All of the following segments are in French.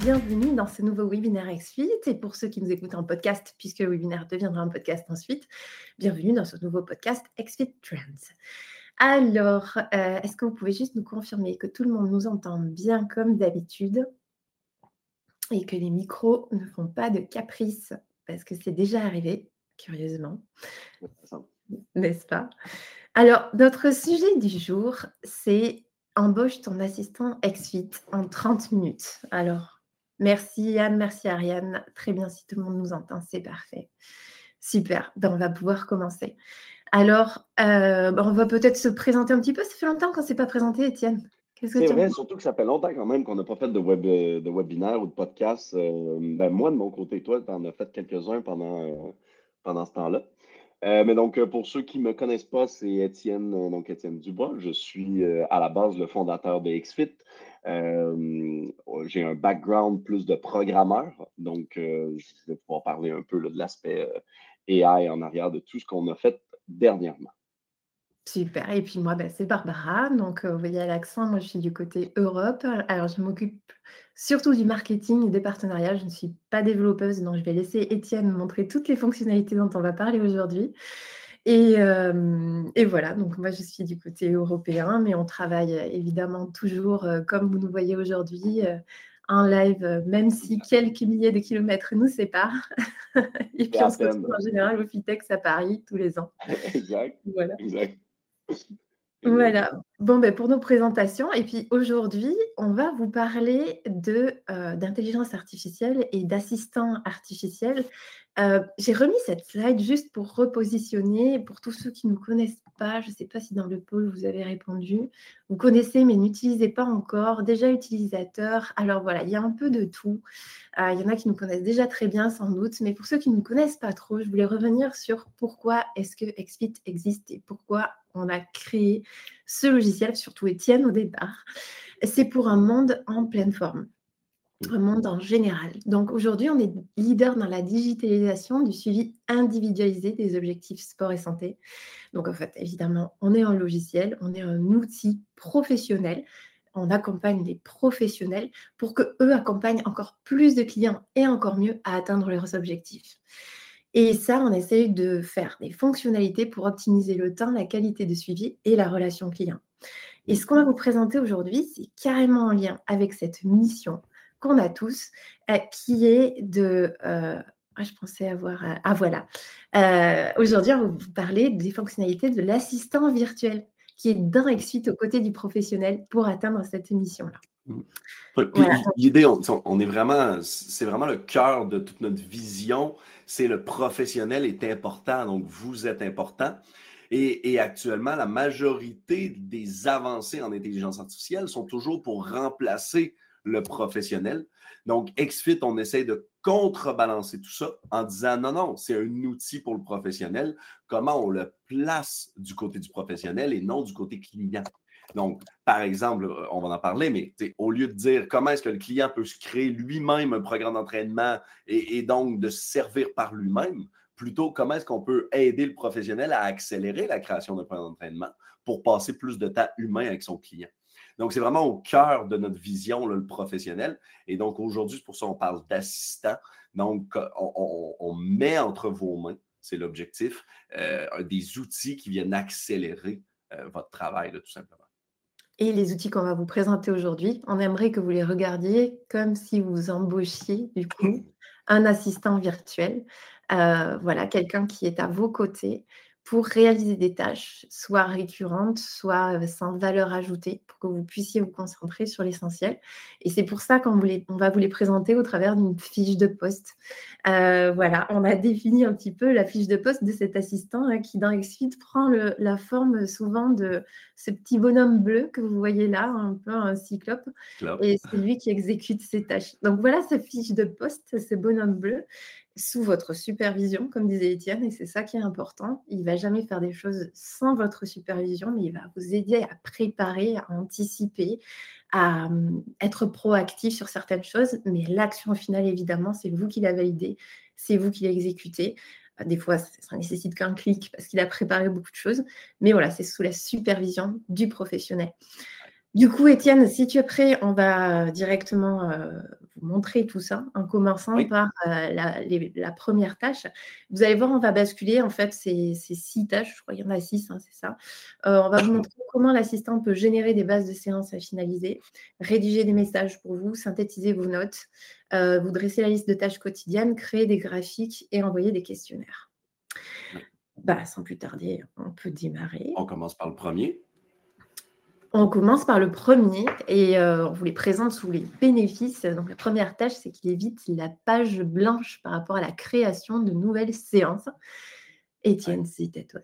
bienvenue dans ce nouveau webinaire XFIT. Et pour ceux qui nous écoutent en podcast, puisque le webinaire deviendra un podcast ensuite, bienvenue dans ce nouveau podcast XFIT Trends. Alors, euh, est-ce que vous pouvez juste nous confirmer que tout le monde nous entend bien comme d'habitude et que les micros ne font pas de caprices parce que c'est déjà arrivé, curieusement. N'est-ce pas? Alors, notre sujet du jour, c'est embauche ton assistant XFIT en 30 minutes. Alors, Merci Anne, merci Ariane. Très bien, si tout le monde nous entend, c'est parfait. Super, ben, on va pouvoir commencer. Alors, euh, ben, on va peut-être se présenter un petit peu. Ça fait longtemps qu'on ne s'est pas présenté, Étienne. C'est vrai, surtout que ça fait longtemps quand même qu'on n'a pas fait de, web, euh, de webinaire ou de podcast. Euh, ben, moi, de mon côté, toi, tu en as fait quelques-uns pendant, pendant ce temps-là. mais donc, pour ceux qui ne me connaissent pas, c'est Étienne, donc Étienne Dubois. Je suis à la base le fondateur de XFIT. Euh, j'ai un background plus de programmeur, donc euh, je vais pouvoir parler un peu de l'aspect euh, AI en arrière de tout ce qu'on a fait dernièrement. Super. Et puis moi, ben, c'est Barbara. Donc, vous voyez à l'accent, moi, je suis du côté Europe. Alors, je m'occupe surtout du marketing et des partenariats. Je ne suis pas développeuse, donc je vais laisser Étienne montrer toutes les fonctionnalités dont on va parler aujourd'hui. Et, voilà, donc moi je suis du côté européen, mais on travaille évidemment toujours, comme vous nous voyez aujourd'hui, en live, même si quelques milliers de kilomètres nous séparent. et puis on se retrouve en général au FITEX à Paris tous les ans. exact. Voilà. Exact. Voilà. Bon, ben, pour nos présentations, et puis aujourd'hui, on va vous parler de, d'intelligence artificielle et d'assistants artificiels euh, j'ai remis cette slide juste pour repositionner, pour tous ceux qui ne nous connaissent pas. Je ne sais pas si dans le pôle vous avez répondu. Vous connaissez mais n'utilisez pas encore. Déjà utilisateur. Alors voilà, il y a un peu de tout. Euh, il y en a qui nous connaissent déjà très bien sans doute. Mais pour ceux qui ne nous connaissent pas trop, je voulais revenir sur pourquoi est-ce que XFIT existe et pourquoi on a créé ce logiciel, surtout Étienne au départ. C'est pour un monde en pleine forme le monde en général. Donc aujourd'hui, on est leader dans la digitalisation du suivi individualisé des objectifs sport et santé. Donc en fait, évidemment, on est un logiciel, on est un outil professionnel. On accompagne les professionnels pour que eux accompagnent encore plus de clients et encore mieux à atteindre leurs objectifs. Et ça, on essaye de faire des fonctionnalités pour optimiser le temps, la qualité de suivi et la relation client. Et ce qu'on va vous présenter aujourd'hui, c'est carrément en lien avec cette mission qu'on a tous, euh, qui est de... Euh, ah, je pensais avoir... Euh, ah voilà. Aujourd'hui, on va vous parler des fonctionnalités de l'assistant virtuel qui est dans XFIT aux côtés du professionnel pour atteindre cette mission-là. L'idée, on, est vraiment, c'est vraiment le cœur de toute notre vision. C'est le professionnel est important, donc vous êtes important. Et, et, actuellement, la majorité des avancées en intelligence artificielle sont toujours pour remplacer le professionnel. Donc, XFIT, on essaie de contrebalancer tout ça en disant non, non, c'est un outil pour le professionnel. Comment on le place du côté du professionnel et non du côté client? Donc, par exemple, euh, on va en parler, mais au lieu de dire comment est-ce que le client peut se créer lui-même un programme d'entraînement et, donc de se servir par lui-même, plutôt comment est-ce qu'on peut aider le professionnel à accélérer la création d'un programme d'entraînement pour passer plus de temps humain avec son client? Donc, c'est vraiment au cœur de notre vision, le professionnel. Et donc, aujourd'hui, c'est pour ça qu'on parle d'assistant. Donc, on, met entre vos mains, c'est l'objectif, euh, des outils qui viennent accélérer euh, votre travail, tout simplement. Et les outils qu'on va vous présenter aujourd'hui, on aimerait que vous les regardiez comme si vous embauchiez, du coup, un assistant virtuel. Euh, voilà, quelqu'un qui est à vos côtés, pour réaliser des tâches, soit récurrentes, soit euh, sans valeur ajoutée, pour que vous puissiez vous concentrer sur l'essentiel. Et c'est pour ça qu'on on va vous les présenter au travers d'une fiche de poste. Euh, voilà, on a défini un petit peu la fiche de poste de cet assistant hein, qui, dans XFIT, prend la forme souvent de ce petit bonhomme bleu que vous voyez là, un peu un cyclope. Et c'est lui qui exécute ces tâches. Donc voilà sa fiche de poste, ce bonhomme bleu sous votre supervision, comme disait Étienne, et c'est ça qui est important. Il ne va jamais faire des choses sans votre supervision, mais il va vous aider à préparer, à anticiper, à hum, être proactif sur certaines choses. Mais l'action finale, évidemment, c'est vous qui la validez, c'est vous qui l'exécutez. Des fois, ça nécessite qu'un clic parce qu'il a préparé beaucoup de choses. Mais voilà, c'est sous la supervision du professionnel. Du coup, Étienne, si tu es prêt, on va directement euh, montrer tout ça en commençant par euh, la, première tâche. Vous allez voir, on va basculer en fait ces, six tâches, je crois qu'il y en a six, hein, c'est ça. Euh, on va vous montrer comment l'assistant peut générer des bases de séances à finaliser, rédiger des messages pour vous, synthétiser vos notes, vous dresser la liste de tâches quotidiennes, créer des graphiques et envoyer des questionnaires. Bah, sans plus tarder, on peut démarrer. On commence par le premier. On commence par le premier et euh, on vous les présente sous les bénéfices. Donc la première tâche, c'est qu'il évite la page blanche par rapport à la création de nouvelles séances. Étienne, c'était toi.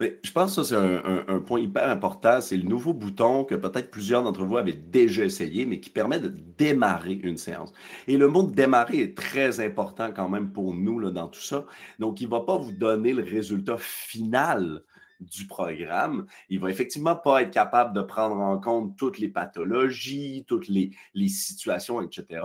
je pense que c'est un, point hyper important. C'est le nouveau bouton que peut-être plusieurs d'entre vous avaient déjà essayé, mais qui permet de démarrer une séance. Et le mot démarrer est très important quand même pour nous là, dans tout ça. Donc, il ne va pas vous donner le résultat final du programme, il va effectivement pas être capable de prendre en compte toutes les pathologies, toutes les, situations, etc.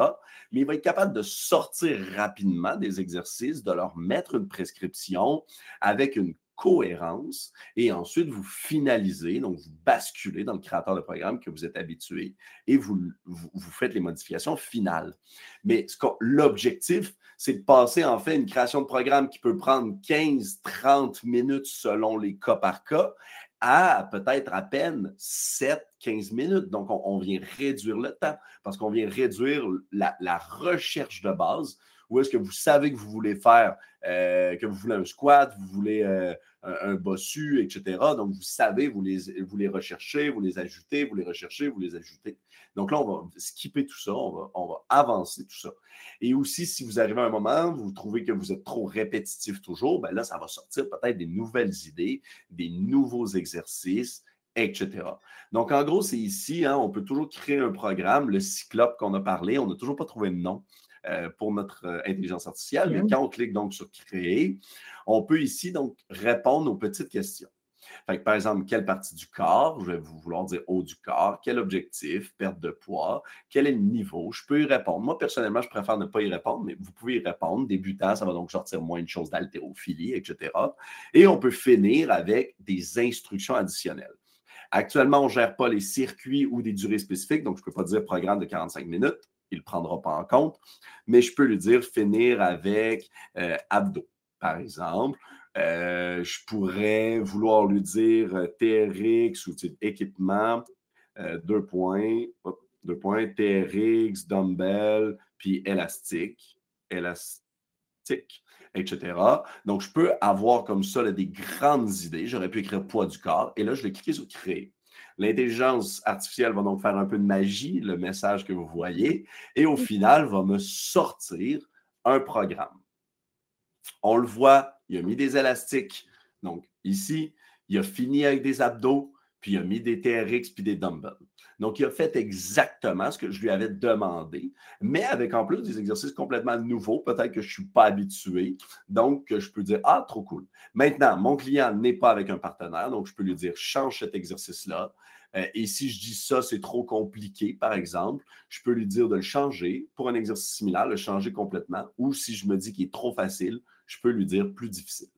Mais il va être capable de sortir rapidement des exercices, de leur mettre une prescription avec une cohérence et ensuite vous finalisez, donc vous basculez dans le créateur de programme que vous êtes habitué et vous, vous, faites les modifications finales. Mais l'objectif, c'est de passer en fait une création de programme qui peut prendre 15-30 minutes selon les cas par cas à peut-être à peine 7-15 minutes. Donc, on, vient réduire le temps parce qu'on vient réduire la, la recherche de base ou est-ce que vous savez que vous voulez faire, euh, que vous voulez un squat, vous voulez euh, un, bossu, etc. Donc, vous savez, vous les, vous les recherchez, vous les ajoutez, vous les recherchez, vous les ajoutez. Donc là, on va skipper tout ça, on va, on va avancer tout ça. Et aussi, si vous arrivez à un moment, vous trouvez que vous êtes trop répétitif toujours, ben là, ça va sortir peut-être des nouvelles idées, des nouveaux exercices, etc. Donc, en gros, c'est ici, hein, on peut toujours créer un programme, le cyclope qu'on a parlé, on n'a toujours pas trouvé de nom. Euh, pour notre euh, intelligence artificielle. Mais quand on clique donc sur Créer, on peut ici donc répondre aux petites questions. par exemple, quelle partie du corps, je vais vous vouloir dire haut du corps, quel objectif, perte de poids, quel est le niveau, je peux y répondre. Moi, personnellement, je préfère ne pas y répondre, mais vous pouvez y répondre. Débutant, ça va donc sortir moins de choses d'haltérophilie, etc. Et on peut finir avec des instructions additionnelles. Actuellement, on ne gère pas les circuits ou des durées spécifiques, donc je ne peux pas dire programme de 45 minutes il ne prendra pas en compte, mais je peux lui dire finir avec euh, abdos, par exemple. Euh, je pourrais vouloir lui dire euh, TRX ou équipement, deux points, deux points, TRX, dumbbell, puis élastique, élastique, etc. Donc, je peux avoir comme ça des grandes idées. J'aurais pu écrire poids du corps, et là, je vais cliquer sur créer. L'intelligence artificielle va donc faire un peu de magie, le message que vous voyez, et au final, va me sortir un programme. On le voit, il a mis des élastiques. Donc ici, il a fini avec des abdos, puis il a mis des TRX puis des dumbbells. Donc, il a fait exactement ce que je lui avais demandé, mais avec en plus des exercices complètement nouveaux, peut-être que je ne suis pas habitué. Donc, je peux dire, ah, trop cool. Maintenant, mon client n'est pas avec un partenaire, donc je peux lui dire, change cet exercice-là. Euh, et si je dis ça, c'est trop compliqué, par exemple, je peux lui dire de le changer pour un exercice similaire, le changer complètement. Ou si je me dis qu'il est trop facile, je peux lui dire plus difficile.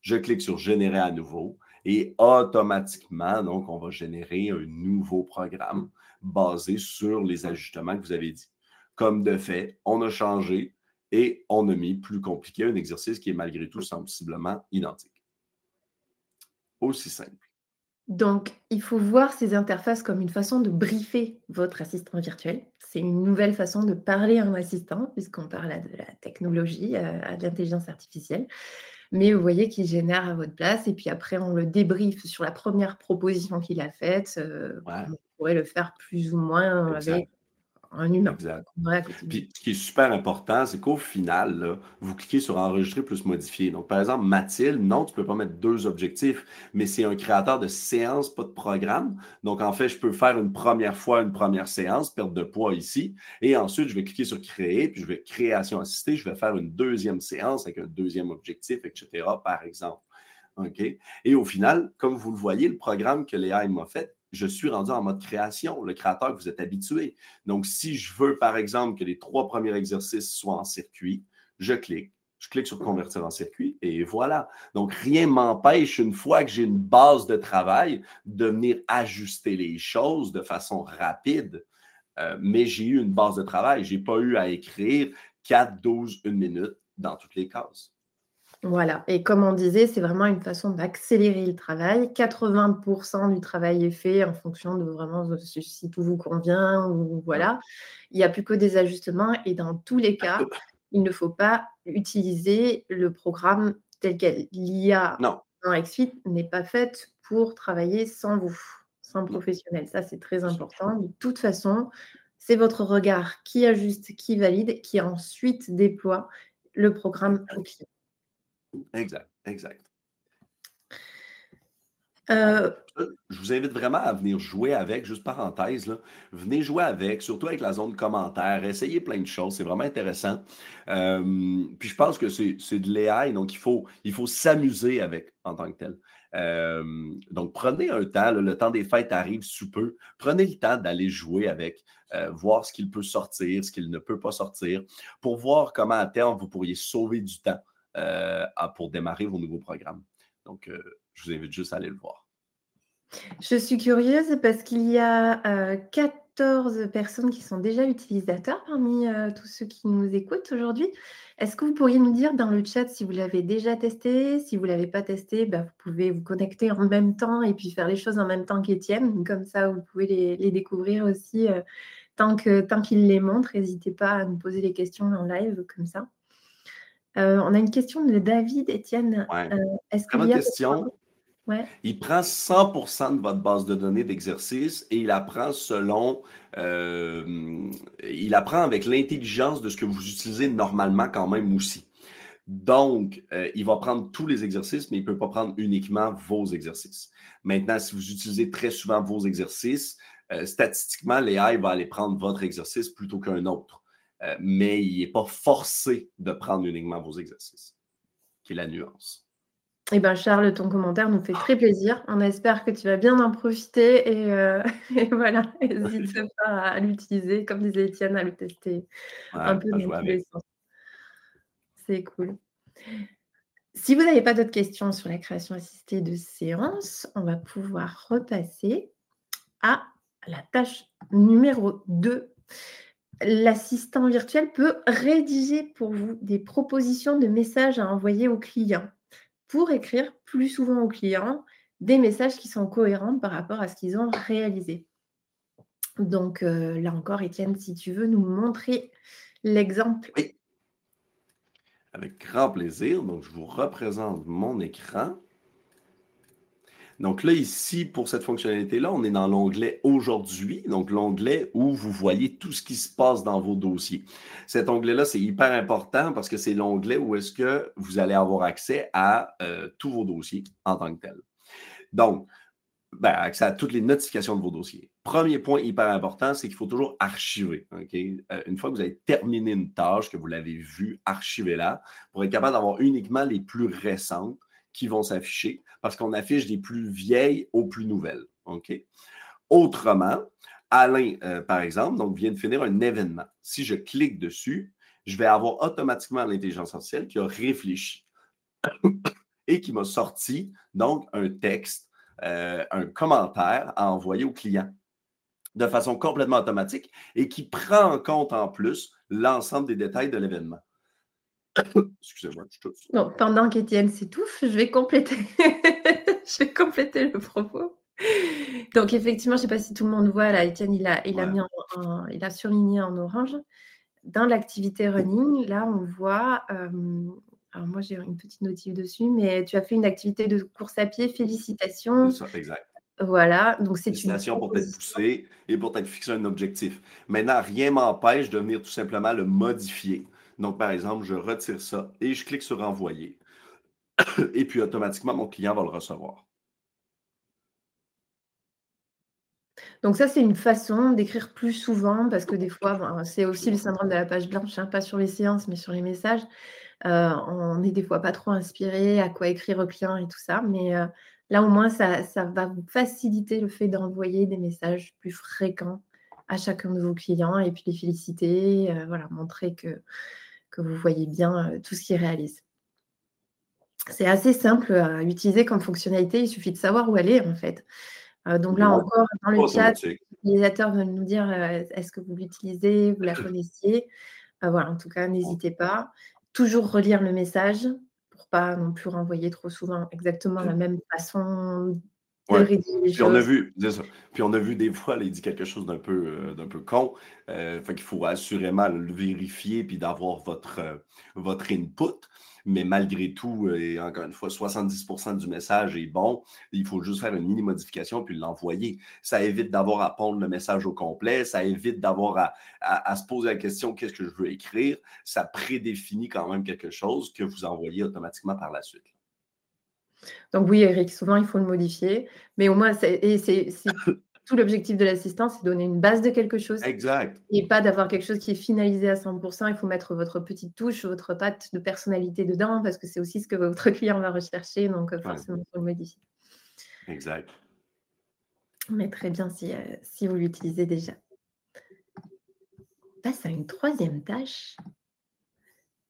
Je clique sur Générer à nouveau et automatiquement, donc, on va générer un nouveau programme basé sur les ajustements que vous avez dit. Comme de fait, on a changé et on a mis plus compliqué un exercice qui est malgré tout sensiblement identique. Aussi simple. Donc, il faut voir ces interfaces comme une façon de briefer votre assistant virtuel. C'est une nouvelle façon de parler à un assistant, puisqu'on parle de la technologie, euh, à de l'intelligence artificielle mais vous voyez qu'il génère à votre place. Et puis après, on le débriefe sur la première proposition qu'il a faite. Euh, on pourrait le faire plus ou moins avec un humain. Exact. Puis, ce qui est super important, c'est qu'au final, vous cliquez sur enregistrer plus modifier. Donc, par exemple, Mathilde, non, tu ne peux pas mettre deux objectifs, mais c'est un créateur de séance, pas de programme. Donc, en fait, je peux faire une première fois une première séance, perte de poids ici, et ensuite, je vais cliquer sur créer, puis je vais création assistée, je vais faire une deuxième séance avec un deuxième objectif, etc., par exemple. OK? Et au final, comme vous le voyez, le programme que Léa m'a fait, je suis rendu en mode création, le créateur que vous êtes habitué. Donc, si je veux, par exemple, que les trois premiers exercices soient en circuit, je clique, Je clique sur convertir en circuit et voilà. Donc, rien m'empêche, une fois que j'ai une base de travail, de venir ajuster les choses de façon rapide. Euh, mais j'ai eu une base de travail. Je n'ai pas eu à écrire 4, 12, 1 minute dans toutes les cases. Voilà. Et comme on disait, c'est vraiment une façon d'accélérer le travail. 80% du travail est fait en fonction de vraiment si tout vous convient ou voilà. Il n'y a plus que des ajustements et dans tous les cas, il ne faut pas utiliser le programme tel quel. L'IA non. en XFIT n'est pas faite pour travailler sans vous, sans professionnel. Ça, c'est très important. De toute façon, c'est votre regard qui ajuste, qui valide, qui ensuite déploie le programme au client. Exact, exact. Euh, je vous invite vraiment à venir jouer avec, juste parenthèse, là, venez jouer avec, surtout avec la zone commentaire, essayez plein de choses, c'est vraiment intéressant. Euh, puis je pense que c'est de l'AI, donc il faut, il faut s'amuser avec en tant que tel. Euh, donc prenez un temps, le temps des fêtes arrive sous peu, prenez le temps d'aller jouer avec, voir ce qu'il peut sortir, ce qu'il ne peut pas sortir, pour voir comment à terme vous pourriez sauver du temps. Euh, pour démarrer vos nouveaux programmes. Donc, euh, je vous invite juste à aller le voir. Je suis curieuse parce qu'il y a 14 euh, personnes qui sont déjà utilisateurs parmi tous ceux qui nous écoutent aujourd'hui. Est-ce que vous pourriez nous dire dans le chat si vous l'avez déjà testé? Si vous ne l'avez pas testé, bah, vous pouvez vous connecter en même temps et puis faire les choses en même temps qu'Étienne. Comme ça, vous pouvez les, découvrir aussi tant qu'il les montre. N'hésitez pas à nous poser les questions en live comme ça. Euh, on a une question de David, Étienne. Euh, est-ce qu'il y a question. Il prend 100% de votre base de données d'exercice et il apprend selon, euh, il apprend avec l'intelligence de ce que vous utilisez normalement quand même aussi. Donc, il va prendre tous les exercices, mais il ne peut pas prendre uniquement vos exercices. Maintenant, si vous utilisez très souvent vos exercices, statistiquement, l'AI va aller prendre votre exercice plutôt qu'un autre. Euh, mais il n'est pas forcé de prendre uniquement vos exercices, qui est la nuance. Eh bien, Charles, ton commentaire nous fait très plaisir. On espère que tu vas bien en profiter et, euh, voilà, n'hésite pas à l'utiliser, comme disait Étienne, à le tester un peu dans tous les sens. C'est cool. Si vous n'avez pas d'autres questions sur la création assistée de séance, on va pouvoir repasser à la tâche numéro 2 l'assistant virtuel peut rédiger pour vous des propositions de messages à envoyer aux clients pour écrire plus souvent aux clients des messages qui sont cohérents par rapport à ce qu'ils ont réalisé. Donc euh, là encore, Étienne, si tu veux nous montrer l'exemple. Oui. Avec grand plaisir. Donc, je vous représente mon écran. Donc là, ici, pour cette fonctionnalité-là, on est dans l'onglet Aujourd'hui, donc l'onglet où vous voyez tout ce qui se passe dans vos dossiers. Cet onglet-là, c'est hyper important parce que c'est l'onglet où est-ce que vous allez avoir accès à euh, tous vos dossiers en tant que tel. Donc, ben, accès à toutes les notifications de vos dossiers. Premier point hyper important, c'est qu'il faut toujours archiver. Euh, une fois que vous avez terminé une tâche, que vous l'avez vue, archivez-la pour être capable d'avoir uniquement les plus récentes qui vont s'afficher parce qu'on affiche des plus vieilles aux plus nouvelles. Autrement, Alain, euh, par exemple, donc, vient de finir un événement. Si je clique dessus, je vais avoir automatiquement l'intelligence artificielle qui a réfléchi et qui m'a sorti donc un texte, euh, un commentaire à envoyer au client de façon complètement automatique et qui prend en compte en plus l'ensemble des détails de l'événement. Excusez-moi, je pendant qu'Étienne s'étouffe, je vais compléter. je vais compléter le propos. Donc effectivement, je ne sais pas si tout le monde voit là, Étienne, il a, il a mis il a surligné en orange. Dans l'activité running, là, on voit. Euh, alors moi, j'ai une petite notif dessus, mais tu as fait une activité de course à pied. Félicitations. Ça, exact. Voilà, donc c'est une. Félicitations pour t'être poussé et pour t'être fixé un objectif. Maintenant, rien m'empêche de venir tout simplement le modifier. Donc, par exemple, je retire ça et je clique sur Envoyer. et puis, automatiquement, mon client va le recevoir. Donc ça, c'est une façon d'écrire plus souvent parce que des fois, c'est aussi le syndrome de la page blanche, hein, pas sur les séances, mais sur les messages. Euh, on est des fois pas trop inspiré à quoi écrire au client et tout ça, mais euh, là au moins, ça, ça, va vous faciliter le fait d'envoyer des messages plus fréquents à chacun de vos clients et puis les féliciter, euh, voilà, montrer que que vous voyez bien tout ce qu'il réalise. C'est assez simple à utiliser comme fonctionnalité, il suffit de savoir où elle est en fait. donc là encore, dans le chat, l'utilisateur veut nous dire est-ce que vous l'utilisez, vous la connaissiez? voilà, en tout cas, n'hésitez pas. Toujours relire le message pour pas non plus renvoyer trop souvent exactement la même façon puis on a vu, Puis on a vu des fois, il dit quelque chose d'un peu, euh, d'un peu con. Euh, fait qu'il faut assurément le vérifier puis d'avoir votre, euh, votre input. Mais malgré tout, et encore une fois, 70% du message est bon. Il faut juste faire une mini modification puis l'envoyer. Ça évite d'avoir à pondre le message au complet. Ça évite d'avoir à, à, se poser la question qu'est-ce que je veux écrire? Ça prédéfinit quand même quelque chose que vous envoyez automatiquement par la suite. Donc oui, Eric, souvent il faut le modifier, mais au moins, c'est, tout l'objectif de l'assistant, c'est donner une base de quelque chose. Exact. Et pas d'avoir quelque chose qui est finalisé à 100%. Il faut mettre votre petite touche, votre patte de personnalité dedans, parce que c'est aussi ce que votre client va rechercher, donc euh, forcément, il faut le modifier. Exact. Mais très bien si, euh, si vous l'utilisez déjà. On passe à une troisième tâche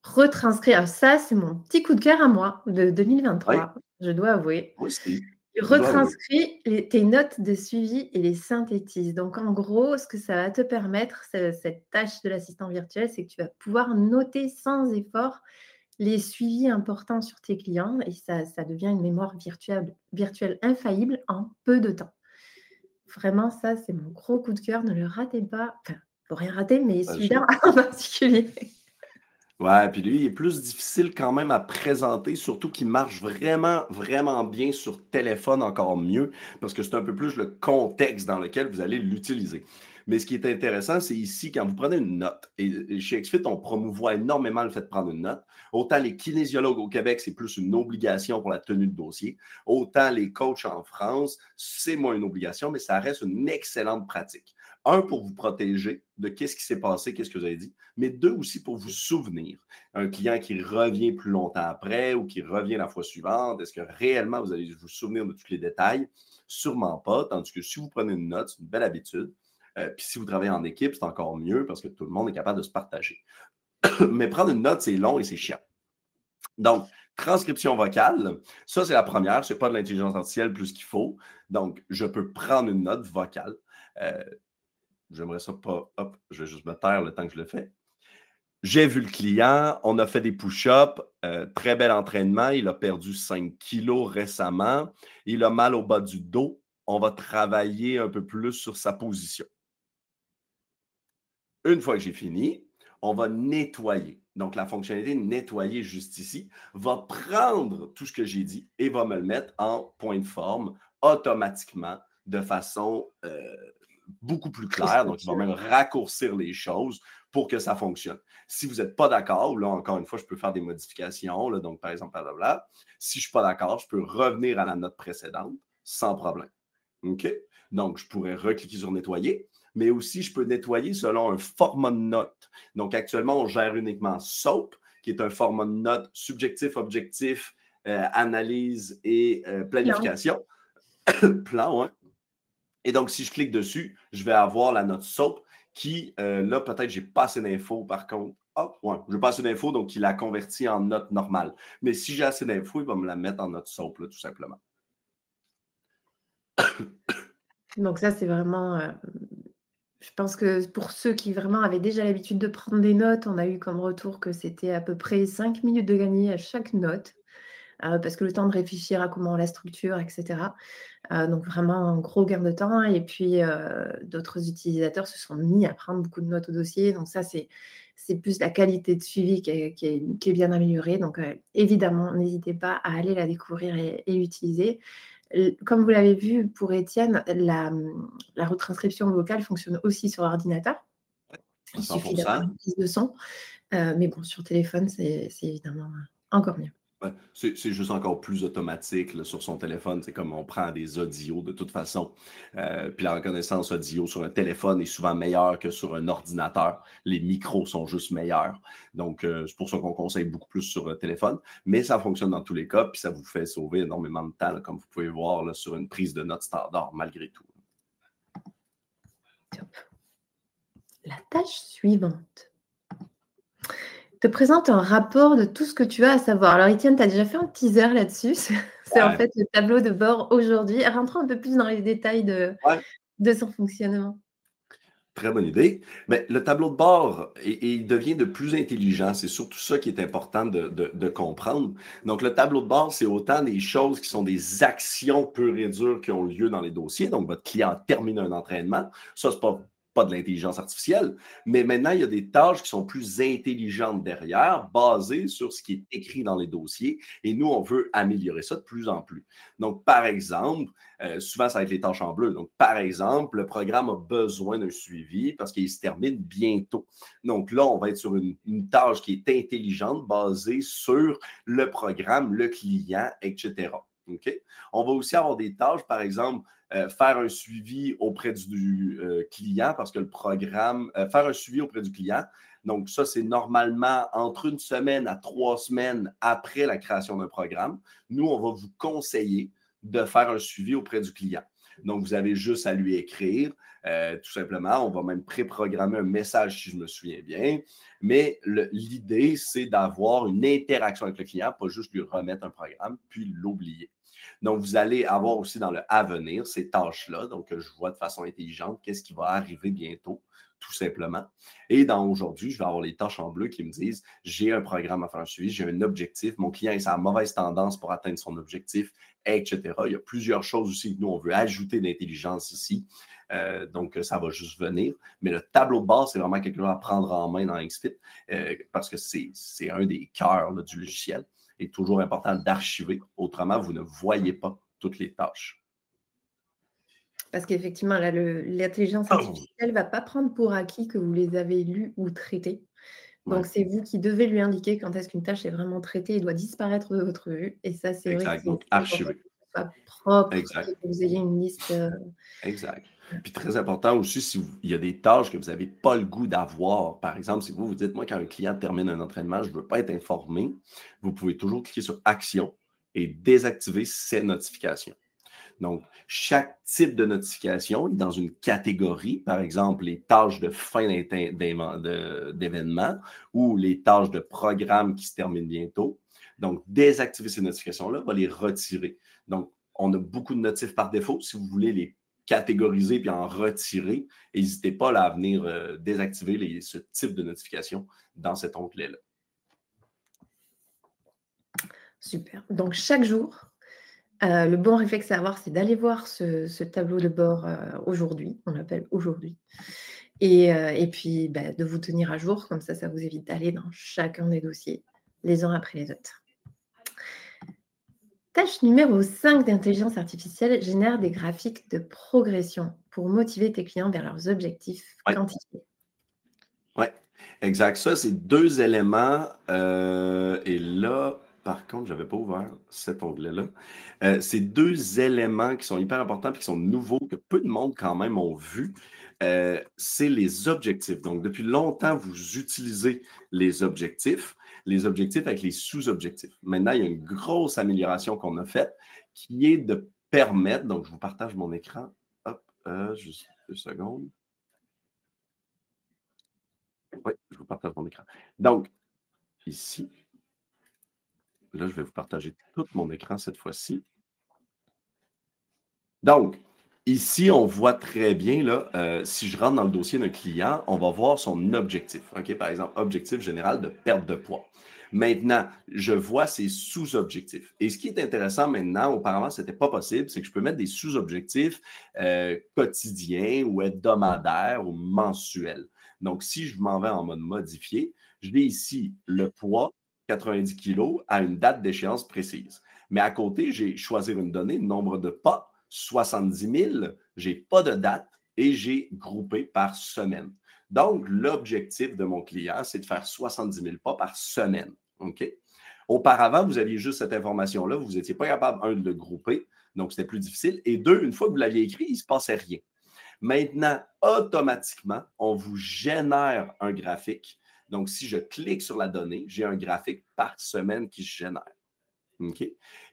retranscrire. Ça, c'est mon petit coup de cœur à moi de 2023, je dois avouer. Aussi. Retranscrit tes notes de suivi et les synthétise. Donc, en gros, ce que ça va te permettre, cette tâche de l'assistant virtuel, c'est que tu vas pouvoir noter sans effort les suivis importants sur tes clients et ça, devient une mémoire virtuelle, virtuelle infaillible en peu de temps. Vraiment, ça, c'est mon gros coup de cœur. Ne le ratez pas. Enfin, faut rien rater, mais celui-là en particulier. Ouais, puis lui, il est plus difficile quand même à présenter, surtout qu'il marche vraiment, vraiment bien sur téléphone encore mieux, parce que c'est un peu plus le contexte dans lequel vous allez l'utiliser. Mais ce qui est intéressant, c'est ici, quand vous prenez une note, et chez XFIT, on promouvoit énormément le fait de prendre une note. Autant les kinésiologues au Québec, c'est plus une obligation pour la tenue de dossier. Autant les coachs en France, c'est moins une obligation, mais ça reste une excellente pratique. Un, pour vous protéger de qu'est-ce qui s'est passé, qu'est-ce que vous avez dit, mais deux aussi pour vous souvenir. Un client qui revient plus longtemps après ou qui revient la fois suivante, est-ce que réellement vous allez vous souvenir de tous les détails? Sûrement pas, tandis que si vous prenez une note, c'est une belle habitude. Euh, puis si vous travaillez en équipe, c'est encore mieux parce que tout le monde est capable de se partager. mais prendre une note, c'est long et c'est chiant. Donc, transcription vocale, ça c'est la première, ce n'est pas de l'intelligence artificielle plus qu'il faut. Donc, je peux prendre une note vocale. Euh, J'aimerais ça pas. Hop, je vais juste me taire le temps que je le fais. J'ai vu le client, on a fait des push-ups, euh, très bel entraînement. Il a perdu 5 kilos récemment. Il a mal au bas du dos. On va travailler un peu plus sur sa position. Une fois que j'ai fini, on va nettoyer. Donc, la fonctionnalité nettoyer juste ici va prendre tout ce que j'ai dit et va me le mettre en point de forme automatiquement de façon euh, beaucoup plus clair. Donc, il va même raccourcir les choses pour que ça fonctionne. Si vous n'êtes pas d'accord, là, encore une fois, je peux faire des modifications. Là, donc, par exemple, blablabla. Si je ne suis pas d'accord, je peux revenir à la note précédente sans problème. OK? Donc, je pourrais recliquer sur nettoyer, mais aussi, je peux nettoyer selon un format de note. Donc, actuellement, on gère uniquement SOAP, qui est un format de note subjectif, objectif, euh, analyse et euh, planification. Plan, hein? Et donc, si je clique dessus, je vais avoir la note SOAP qui, euh, là, peut-être, j'ai pas assez d'infos par contre. Ah, ouais, je n'ai pas assez d'infos, donc il la convertit en note normale. Mais si j'ai assez d'infos, il va me la mettre en note SOAP, tout simplement. Donc, ça, c'est vraiment. Euh, je pense que pour ceux qui vraiment avaient déjà l'habitude de prendre des notes, on a eu comme retour que c'était à peu près 5 minutes de gagner à chaque note. Euh, parce que le temps de réfléchir à comment on la structure, etc. Euh, donc vraiment un gros gain de temps. Et puis euh, d'autres utilisateurs se sont mis à prendre beaucoup de notes au dossier. Donc ça, c'est c'est plus la qualité de suivi qui est, qui est, bien améliorée. Donc évidemment, n'hésitez pas à aller la découvrir et, l'utiliser. Comme vous l'avez vu pour Étienne, la, la, retranscription vocale fonctionne aussi sur ordinateur. Il suffit d'avoir une prise de son. mais bon, sur téléphone, c'est évidemment encore mieux. C'est juste encore plus automatique sur son téléphone. C'est comme on prend des audios de toute façon. Euh, puis la reconnaissance audio sur un téléphone est souvent meilleure que sur un ordinateur. Les micros sont juste meilleurs. Donc, euh, c'est pour ça qu'on conseille beaucoup plus sur un téléphone. Mais ça fonctionne dans tous les cas. Puis ça vous fait sauver énormément de temps, comme vous pouvez voir sur une prise de notes standard, malgré tout. La tâche suivante. Te présente un rapport de tout ce que tu as à savoir. Alors, Étienne, tu as déjà fait un teaser là-dessus. C'est en fait le tableau de bord aujourd'hui. Rentrons un peu plus dans les détails de, de son fonctionnement. Très bonne idée. Mais le tableau de bord, il devient de plus intelligent. C'est surtout ça qui est important de, comprendre. Donc, le tableau de bord, c'est autant des choses qui sont des actions pures et dures qui ont lieu dans les dossiers. Donc, votre client termine un entraînement. Ça, c'est pas pas de l'intelligence artificielle, mais maintenant, il y a des tâches qui sont plus intelligentes derrière, basées sur ce qui est écrit dans les dossiers. Et nous, on veut améliorer ça de plus en plus. Donc, par exemple, euh, souvent, ça va être les tâches en bleu. Donc, par exemple, le programme a besoin d'un suivi parce qu'il se termine bientôt. Donc là, on va être sur une, une tâche qui est intelligente, basée sur le programme, le client, etc. On va aussi avoir des tâches, par exemple, euh, faire un suivi auprès du euh, client parce que le programme, euh, faire un suivi auprès du client. Donc, ça, c'est normalement entre une semaine à trois semaines après la création d'un programme. Nous, on va vous conseiller de faire un suivi auprès du client. Donc, vous avez juste à lui écrire, tout simplement. On va même préprogrammer un message, si je me souviens bien. Mais l'idée, c'est d'avoir une interaction avec le client, pas juste lui remettre un programme, puis l'oublier. Donc, vous allez avoir aussi dans le avenir ces tâches-là. Donc, je vois de façon intelligente qu'est-ce qui va arriver bientôt, tout simplement. Et dans aujourd'hui, je vais avoir les tâches en bleu qui me disent j'ai un programme à faire un suivi, j'ai un objectif, mon client a mauvaise tendance pour atteindre son objectif, etc. Il y a plusieurs choses aussi que nous, on veut ajouter d'intelligence ici. Euh, donc, ça va juste venir. Mais le tableau de base, c'est vraiment quelque chose à prendre en main dans XFIT euh, parce que c'est un des cœurs du logiciel est toujours important d'archiver. Autrement, vous ne voyez pas toutes les tâches. Parce qu'effectivement, l'intelligence oh! artificielle ne va pas prendre pour acquis que vous les avez lus ou traités. Donc, c'est vous qui devez lui indiquer quand est-ce qu'une tâche est vraiment traitée et doit disparaître de votre vue. Et ça, c'est vrai que Donc, archiver. propre, que vous ayez une liste. Euh, exact. Puis très important aussi, s'il y a des tâches que vous n'avez pas le goût d'avoir. Par exemple, si vous vous dites, moi, quand un client termine un entraînement, je ne veux pas être informé, vous pouvez toujours cliquer sur Action et désactiver ces notifications. Donc, chaque type de notification est dans une catégorie, par exemple, les tâches de fin d'événement ou les tâches de programme qui se terminent bientôt. Donc, désactiver ces notifications-là, va les retirer. Donc, on a beaucoup de notifs par défaut. Si vous voulez les catégoriser puis en retirer. N'hésitez pas à venir euh, désactiver ce type de notification dans cet onglet-là. Super. Donc, chaque jour, euh, le bon réflexe à avoir, c'est d'aller voir ce, tableau de bord euh, aujourd'hui. On l'appelle aujourd'hui. Et, puis, bah, de vous tenir à jour. Comme ça, ça vous évite d'aller dans chacun des dossiers les uns après les autres. Tâche numéro 5 d'intelligence artificielle génère des graphiques de progression pour motiver tes clients vers leurs objectifs quantifiés. Oui, exact. Ça, c'est deux éléments. Euh, et là, par contre, je n'avais pas ouvert cet onglet-là. Euh, c'est deux éléments qui sont hyper importants et qui sont nouveaux, que peu de monde quand même ont vu. Euh, c'est les objectifs. Donc, depuis longtemps, vous utilisez les objectifs les objectifs avec les sous-objectifs. Maintenant, il y a une grosse amélioration qu'on a faite qui est de permettre, donc je vous partage mon écran. Hop, euh, juste deux secondes. Oui, je vous partage mon écran. Donc, ici, là, je vais vous partager tout mon écran cette fois-ci. Donc, Ici, on voit très bien, là, euh, si je rentre dans le dossier d'un client, on va voir son objectif. Par exemple, objectif général de perte de poids. Maintenant, je vois ses sous-objectifs. Et ce qui est intéressant maintenant, auparavant, ce n'était pas possible, c'est que je peux mettre des sous-objectifs euh, quotidiens ou hebdomadaires ou mensuels. Donc, si je m'en vais en mode modifié, je vais ici le poids, 90 kg, à une date d'échéance précise. Mais à côté, j'ai choisi une donnée, nombre de pas 70 000, je n'ai pas de date et j'ai groupé par semaine. Donc, l'objectif de mon client, c'est de faire 70 000 pas par semaine. OK? Auparavant, vous aviez juste cette information-là, vous n'étiez pas capable, un, de le grouper, donc c'était plus difficile, et deux, une fois que vous l'aviez écrit, il ne se passait rien. Maintenant, automatiquement, on vous génère un graphique. Donc, si je clique sur la donnée, j'ai un graphique par semaine qui se génère.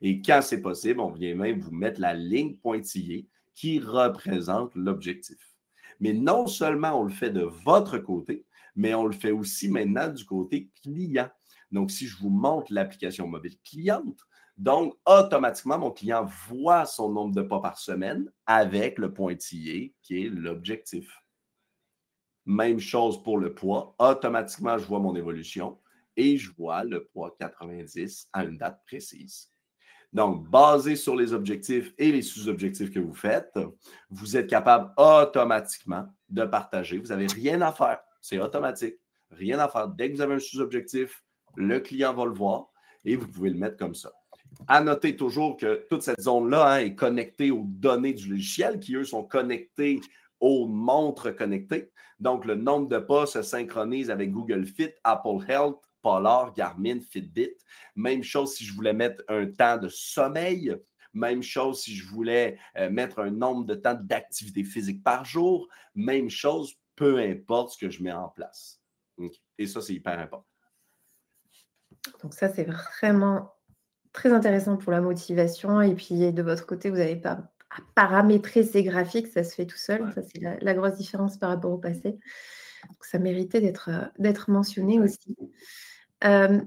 Et quand c'est possible, on vient même vous mettre la ligne pointillée qui représente l'objectif. Mais non seulement on le fait de votre côté, mais on le fait aussi maintenant du côté client. Donc, si je vous montre l'application mobile cliente, donc, automatiquement, mon client voit son nombre de pas par semaine avec le pointillé qui est l'objectif. Même chose pour le poids. Automatiquement, je vois mon évolution et je vois le poids 90 à une date précise. Donc, basé sur les objectifs et les sous-objectifs que vous faites, vous êtes capable automatiquement de partager. Vous n'avez rien à faire. C'est automatique. Rien à faire. Dès que vous avez un sous-objectif, le client va le voir et vous pouvez le mettre comme ça. À noter toujours que toute cette zone-là hein, est connectée aux données du logiciel qui, eux, sont connectés aux montres connectées. Donc, le nombre de pas se synchronise avec Google Fit, Apple Health, Polar, Garmin, Fitbit. Même chose si je voulais mettre un temps de sommeil. Même chose si je voulais euh, mettre un nombre de temps d'activité physique par jour. Même chose, peu importe ce que je mets en place. Et ça, c'est hyper important. Donc ça, c'est vraiment très intéressant pour la motivation. Et puis, de votre côté, vous n'avez pas à paramétrer ces graphiques, ça se fait tout seul. Ça, c'est la, grosse différence par rapport au passé. Donc, ça méritait d'être, euh, mentionné aussi. Euh,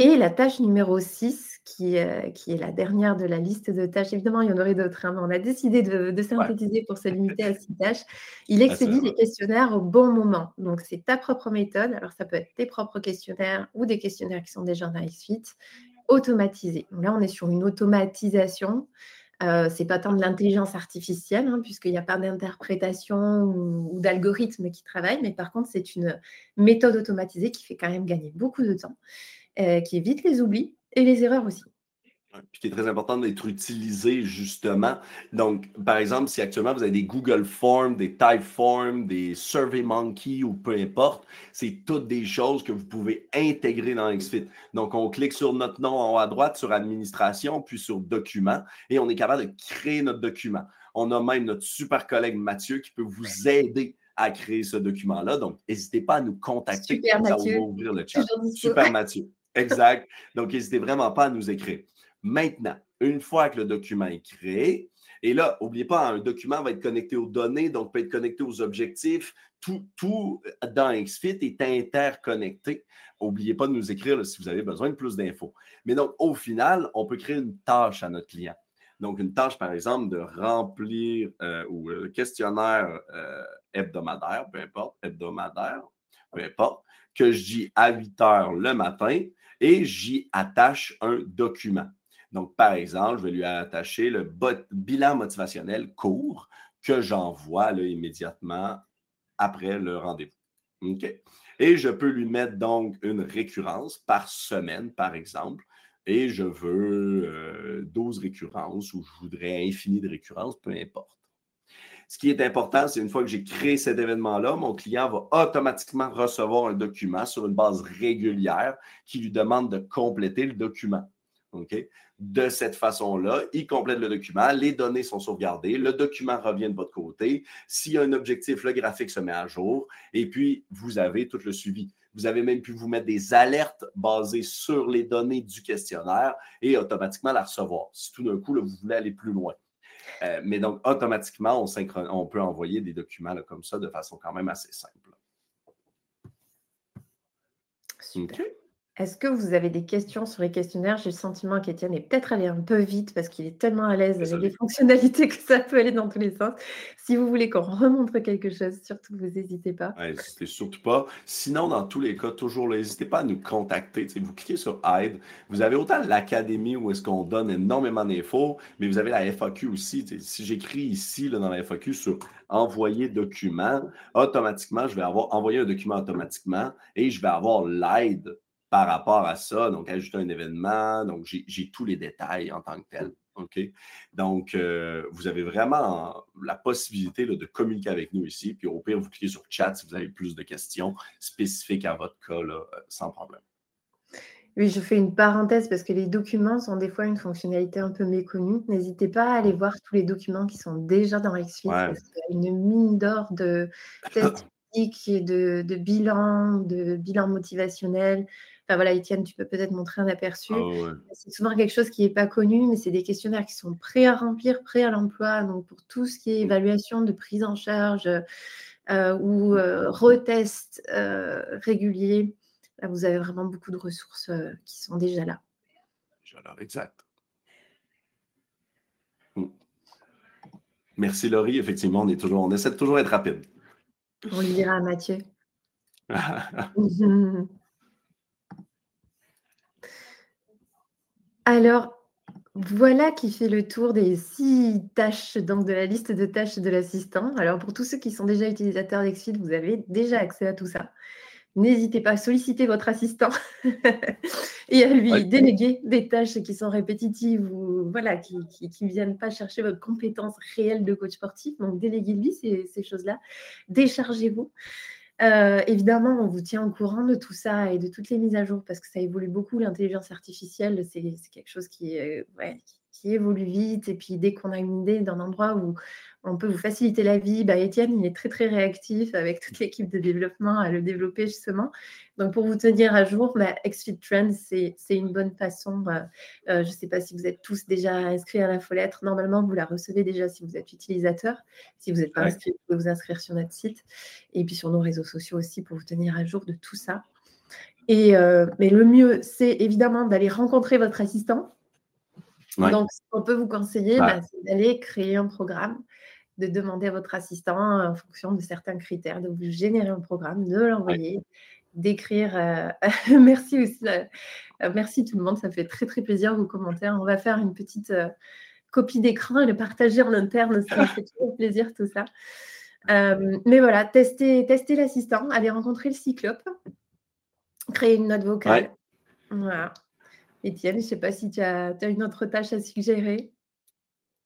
et la tâche numéro 6, qui, euh, qui, est la dernière de la liste de tâches, évidemment, il y en aurait d'autres, hein, mais on a décidé de, synthétiser pour se limiter à six tâches. Il ah, expédie les questionnaires au bon moment. Donc, c'est ta propre méthode. Alors, ça peut être tes propres questionnaires ou des questionnaires qui sont déjà dans XFIT, automatisés. Donc là, on est sur une automatisation. Euh, c'est pas tant de l'intelligence artificielle, hein, puisqu'il n'y a pas d'interprétation ou d'algorithme qui travaille, mais par contre, c'est une méthode automatisée qui fait quand même gagner beaucoup de temps. Euh, qui évite les oublis et les erreurs aussi. Puis qui est très important d'être utilisé justement. Donc, par exemple, si actuellement vous avez des Google Forms, des Typeforms, des SurveyMonkey ou peu importe, c'est toutes des choses que vous pouvez intégrer dans XFIT. Donc, on clique sur notre nom en haut à droite, sur Administration, puis sur Documents, et on est capable de créer notre document. On a même notre super collègue Mathieu qui peut vous aider à créer ce document-là. Donc, n'hésitez pas à nous contacter. Super Mathieu. Ça va ouvrir le chat. Super Mathieu. Exact. Donc, n'hésitez vraiment pas à nous écrire. Maintenant, une fois que le document est créé, et là, n'oubliez pas, un document va être connecté aux données, donc peut être connecté aux objectifs. Tout, tout dans XFIT est interconnecté. N'oubliez pas de nous écrire si vous avez besoin de plus d'infos. Mais donc, au final, on peut créer une tâche à notre client. Donc, une tâche, par exemple, de remplir euh, ou euh, questionnaire euh, hebdomadaire, peu importe, hebdomadaire, peu importe, que je dis à 8 heures le matin et j'y attache un document. Donc, par exemple, je vais lui attacher le bilan motivationnel court que j'envoie immédiatement après le rendez-vous. OK? Et je peux lui mettre donc une récurrence par semaine, par exemple. Et je veux 12 euh, récurrences ou je voudrais infini de récurrences, peu importe. Ce qui est important, c'est une fois que j'ai créé cet événement-là, mon client va automatiquement recevoir un document sur une base régulière qui lui demande de compléter le document. De cette façon-là, il complète le document, les données sont sauvegardées, le document revient de votre côté. S'il y a un objectif, le graphique se met à jour et puis vous avez tout le suivi. Vous avez même pu vous mettre des alertes basées sur les données du questionnaire et automatiquement la recevoir. Si tout d'un coup, vous voulez aller plus loin. Euh, mais donc, automatiquement, on, on, peut envoyer des documents comme ça de façon quand même assez simple. Super. Est-ce que vous avez des questions sur les questionnaires? J'ai le sentiment qu'Étienne est peut-être allé un peu vite parce qu'il est tellement à l'aise avec les fonctionnalités que ça peut aller dans tous les sens. Si vous voulez qu'on remontre quelque chose, surtout vous n'hésitez pas. n'hésitez surtout pas. Sinon, dans tous les cas, toujours n'hésitez pas à nous contacter. vous cliquez sur Aide. Vous avez autant l'académie où est-ce qu'on donne énormément d'infos, mais vous avez la FAQ aussi. Si j'écris ici dans la FAQ sur envoyer document, automatiquement, je vais avoir envoyé un document automatiquement et je vais avoir l'aide par rapport à ça. Donc, ajouter un événement. Donc, j'ai tous les détails en tant que tel. OK? Donc, euh, vous avez vraiment la possibilité de communiquer avec nous ici. Puis, au pire, vous cliquez sur chat si vous avez plus de questions spécifiques à votre cas, euh, sans problème. Oui, je fais une parenthèse parce que les documents sont des fois une fonctionnalité un peu méconnue. N'hésitez pas à aller voir tous les documents qui sont déjà dans XFIT. Ouais. Une mine d'or de tests et de, de bilan, de bilan motivationnel, voilà, Étienne, tu peux peut-être montrer un aperçu. Ah c'est souvent quelque chose qui n'est pas connu, mais c'est des questionnaires qui sont prêts à remplir, prêts à l'emploi. Donc, pour tout ce qui est évaluation de prise en charge, ou retest régulier, vous avez vraiment beaucoup de ressources qui sont déjà là. exact. Hmm. Merci Laurie. Effectivement, on est toujours, on essaie de toujours être rapide. On le dira à Mathieu. Alors, voilà qui fait le tour des six tâches, donc de la liste de tâches de l'assistant. Alors, pour tous ceux qui sont déjà utilisateurs d'Exfit, vous avez déjà accès à tout ça. N'hésitez pas à solliciter votre assistant et à lui déléguer des tâches qui sont répétitives ou voilà, qui ne viennent pas chercher votre compétence réelle de coach sportif. Donc, déléguez-lui ces, ces choses-là. Déchargez-vous. Euh, évidemment, on vous tient au courant de tout ça et de toutes les mises à jour parce que ça évolue beaucoup. L'intelligence artificielle, c'est quelque chose qui, qui, évolue vite. Et puis, dès qu'on a une idée d'un endroit où on peut vous faciliter la vie, bah, Étienne, il est très, très réactif avec toute l'équipe de développement à le développer justement. Donc, pour vous tenir à jour, bah, XFIT Trends, c'est une bonne façon. Euh, euh, je ne sais pas si vous êtes tous déjà inscrits à la lettre. Normalement, vous la recevez déjà si vous êtes utilisateur. Si vous n'êtes pas inscrit, vous pouvez vous inscrire sur notre site et puis sur nos réseaux sociaux aussi pour vous tenir à jour de tout ça. Et, euh, mais le mieux, c'est évidemment d'aller rencontrer votre assistant. Donc, ce qu'on peut vous conseiller, bah, c'est d'aller créer un programme, de demander à votre assistant, en fonction de certains critères, de vous générer un programme, de l'envoyer, d'écrire. Euh, merci aussi. Euh, merci tout le monde, ça fait très très plaisir vos commentaires. On va faire une petite euh, copie d'écran et le partager en interne, ça fait toujours plaisir tout ça. mais voilà, testez, testez l'assistant, allez rencontrer le cyclope, créer une note vocale. Voilà. Étienne, je ne sais pas si tu as, as, une autre tâche à suggérer.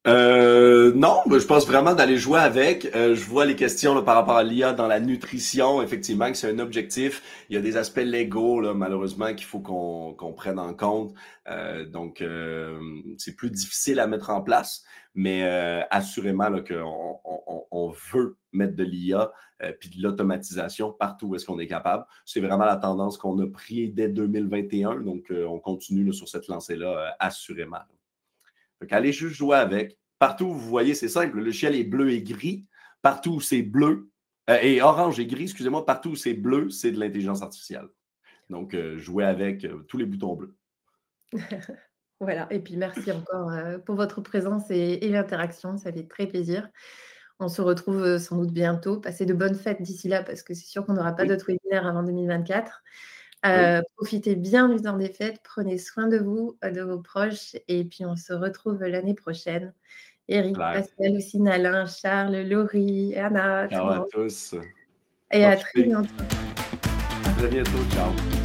Euh, non, je pense vraiment d'aller jouer avec. Euh, je vois les questions par rapport à l'IA dans la nutrition, effectivement, que c'est un objectif. Il y a des aspects légaux, là, malheureusement, qu'il faut qu'on prenne en compte. Euh, donc, euh, c'est plus difficile à mettre en place, mais assurément qu'on on, on, veut mettre de l'IA puis de l'automatisation partout où est-ce qu'on est capable. C'est vraiment la tendance qu'on a pris dès 2021, donc on continue sur cette lancée-là, assurément. Donc, allez juste jouer avec. Partout où vous voyez, c'est simple, le ciel est bleu et gris. Partout où c'est bleu, euh, et orange et gris, excusez-moi, partout où c'est bleu, c'est de l'intelligence artificielle. Donc, euh, jouez avec euh, tous les boutons bleus. voilà, et puis merci encore pour votre présence et, l'interaction, ça fait très plaisir. On se retrouve sans doute bientôt. Passez de bonnes fêtes d'ici là, parce que c'est sûr qu'on n'aura pas d'autres webinaires avant 2024. Euh, profitez bien du temps des fêtes, prenez soin de vous, de vos proches, et puis on se retrouve l'année prochaine. Eric, Pascal, Lucine, Alain, Charles, Laurie, Anna. Ciao à tous. Et à très bientôt. À très bientôt, ciao.